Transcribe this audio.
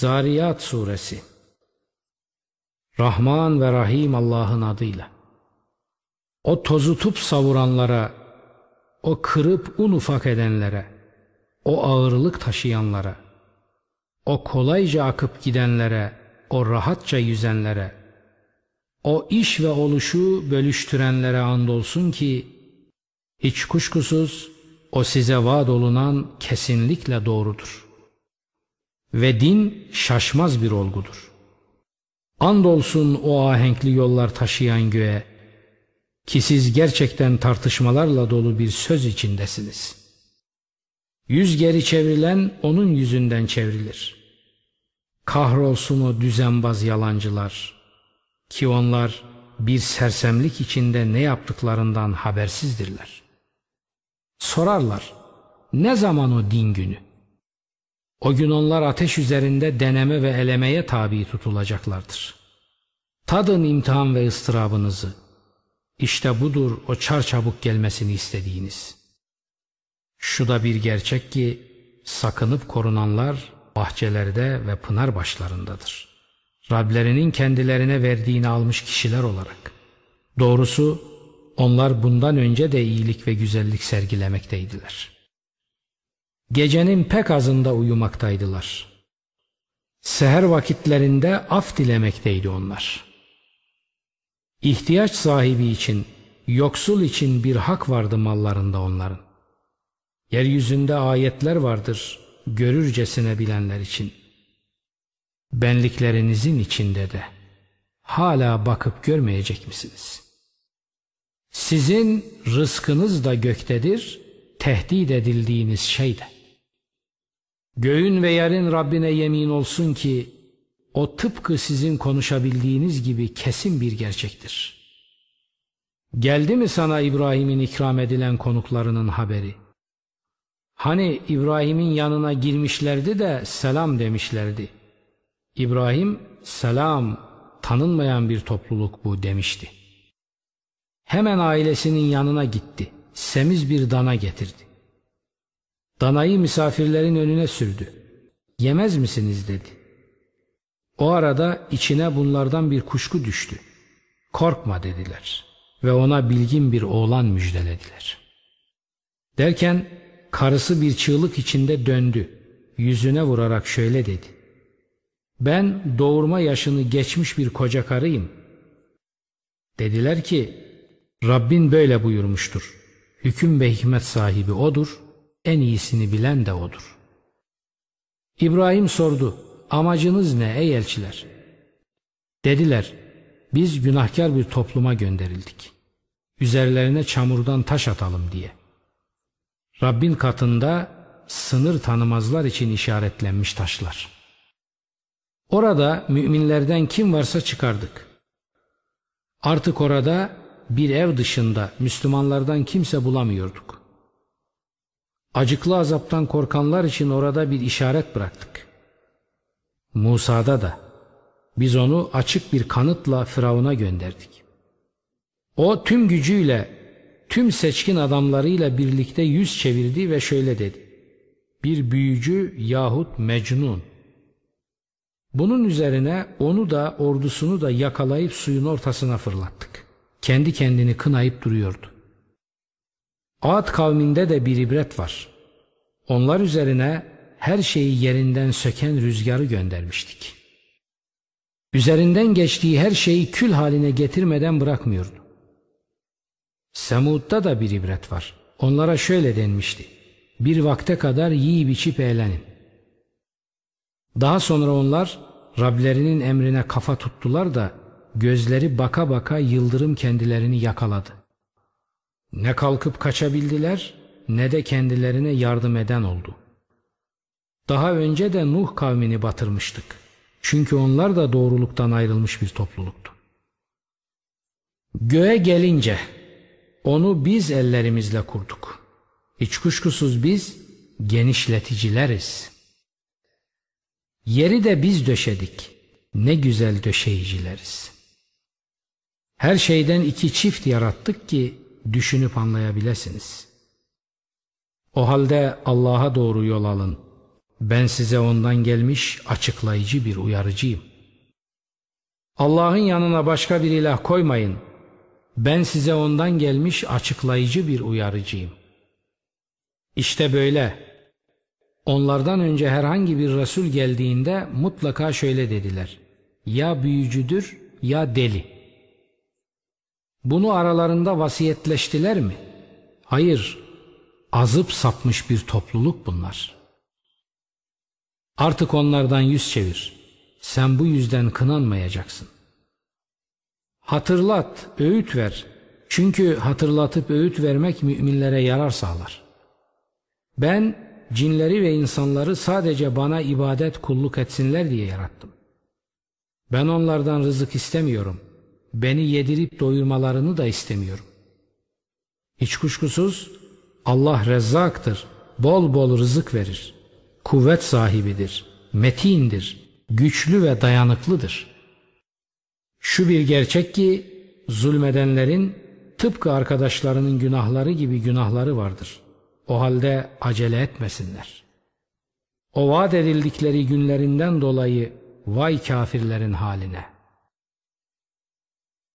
Zariyat Suresi Rahman ve Rahim Allah'ın adıyla. O tozutup savuranlara, o kırıp un ufak edenlere, o ağırlık taşıyanlara, o kolayca akıp gidenlere, o rahatça yüzenlere, o iş ve oluşu bölüştürenlere andolsun ki, hiç kuşkusuz o size vaad olunan kesinlikle doğrudur. Ve din şaşmaz bir olgudur. Andolsun o ahenkli yollar taşıyan göğe, ki siz gerçekten tartışmalarla dolu bir söz içindesiniz. Yüz geri çevrilen onun yüzünden çevrilir. Kahrolsun o düzenbaz yalancılar ki onlar bir sersemlik içinde ne yaptıklarından habersizdirler. Sorarlar, ne zaman o din günü? O gün onlar ateş üzerinde deneme ve elemeye tabi tutulacaklardır. Tadın imtihan ve ıstırabınızı. İşte budur o çarçabuk gelmesini istediğiniz. Şu da bir gerçek ki sakınıp korunanlar bahçelerde ve pınar başlarındadır. Rablerinin kendilerine verdiğini almış kişiler olarak. Doğrusu onlar bundan önce de iyilik ve güzellik sergilemekteydiler. Gecenin pek azında uyumaktaydılar. Seher vakitlerinde af dilemekteydi onlar. İhtiyaç sahibi için, yoksul için bir hak vardı mallarında onların. Yeryüzünde ayetler vardır görürcesine bilenler için. Benliklerinizin içinde de hala bakıp görmeyecek misiniz? Sizin rızkınız da göktedir, tehdit edildiğiniz şey de. Göğün ve yerin Rabbine yemin olsun ki o tıpkı sizin konuşabildiğiniz gibi kesin bir gerçektir. Geldi mi sana İbrahim'in ikram edilen konuklarının haberi? Hani İbrahim'in yanına girmişlerdi de selam demişlerdi. İbrahim selam tanınmayan bir topluluk bu demişti. Hemen ailesinin yanına gitti. Semiz bir dana getirdi. Danayı misafirlerin önüne sürdü. Yemez misiniz dedi. O arada içine bunlardan bir kuşku düştü. Korkma dediler ve ona bilgin bir oğlan müjdelediler. Derken karısı bir çığlık içinde döndü. Yüzüne vurarak şöyle dedi. Ben doğurma yaşını geçmiş bir koca karıyım. Dediler ki Rabbin böyle buyurmuştur. Hüküm ve hikmet sahibi odur, en iyisini bilen de odur. İbrahim sordu, amacınız ne ey elçiler? Dediler, biz günahkar bir topluma gönderildik. Üzerlerine çamurdan taş atalım diye. Rabbin katında sınır tanımazlar için işaretlenmiş taşlar. Orada müminlerden kim varsa çıkardık. Artık orada bir ev dışında Müslümanlardan kimse bulamıyorduk. Acıklı azaptan korkanlar için orada bir işaret bıraktık. Musa'da da biz onu açık bir kanıtla Firavun'a gönderdik. O tüm gücüyle, tüm seçkin adamlarıyla birlikte yüz çevirdi ve şöyle dedi. Bir büyücü yahut mecnun. Bunun üzerine onu da ordusunu da yakalayıp suyun ortasına fırlattık kendi kendini kınayıp duruyordu. Ad kavminde de bir ibret var. Onlar üzerine her şeyi yerinden söken rüzgarı göndermiştik. Üzerinden geçtiği her şeyi kül haline getirmeden bırakmıyordu. Semud'da da bir ibret var. Onlara şöyle denmişti. Bir vakte kadar yiyip içip eğlenin. Daha sonra onlar Rablerinin emrine kafa tuttular da gözleri baka baka yıldırım kendilerini yakaladı. Ne kalkıp kaçabildiler ne de kendilerine yardım eden oldu. Daha önce de Nuh kavmini batırmıştık. Çünkü onlar da doğruluktan ayrılmış bir topluluktu. Göğe gelince onu biz ellerimizle kurduk. Hiç kuşkusuz biz genişleticileriz. Yeri de biz döşedik. Ne güzel döşeyicileriz. Her şeyden iki çift yarattık ki düşünüp anlayabilirsiniz. O halde Allah'a doğru yol alın. Ben size ondan gelmiş açıklayıcı bir uyarıcıyım. Allah'ın yanına başka bir ilah koymayın. Ben size ondan gelmiş açıklayıcı bir uyarıcıyım. İşte böyle. Onlardan önce herhangi bir Resul geldiğinde mutlaka şöyle dediler. Ya büyücüdür ya deli. Bunu aralarında vasiyetleştiler mi? Hayır, azıp sapmış bir topluluk bunlar. Artık onlardan yüz çevir. Sen bu yüzden kınanmayacaksın. Hatırlat, öğüt ver. Çünkü hatırlatıp öğüt vermek müminlere yarar sağlar. Ben cinleri ve insanları sadece bana ibadet kulluk etsinler diye yarattım. Ben onlardan rızık istemiyorum. Beni yedirip doyurmalarını da istemiyorum. Hiç kuşkusuz Allah rezzaktır, bol bol rızık verir. Kuvvet sahibidir, metindir, güçlü ve dayanıklıdır. Şu bir gerçek ki zulmedenlerin tıpkı arkadaşlarının günahları gibi günahları vardır. O halde acele etmesinler. O vaat edildikleri günlerinden dolayı vay kafirlerin haline.''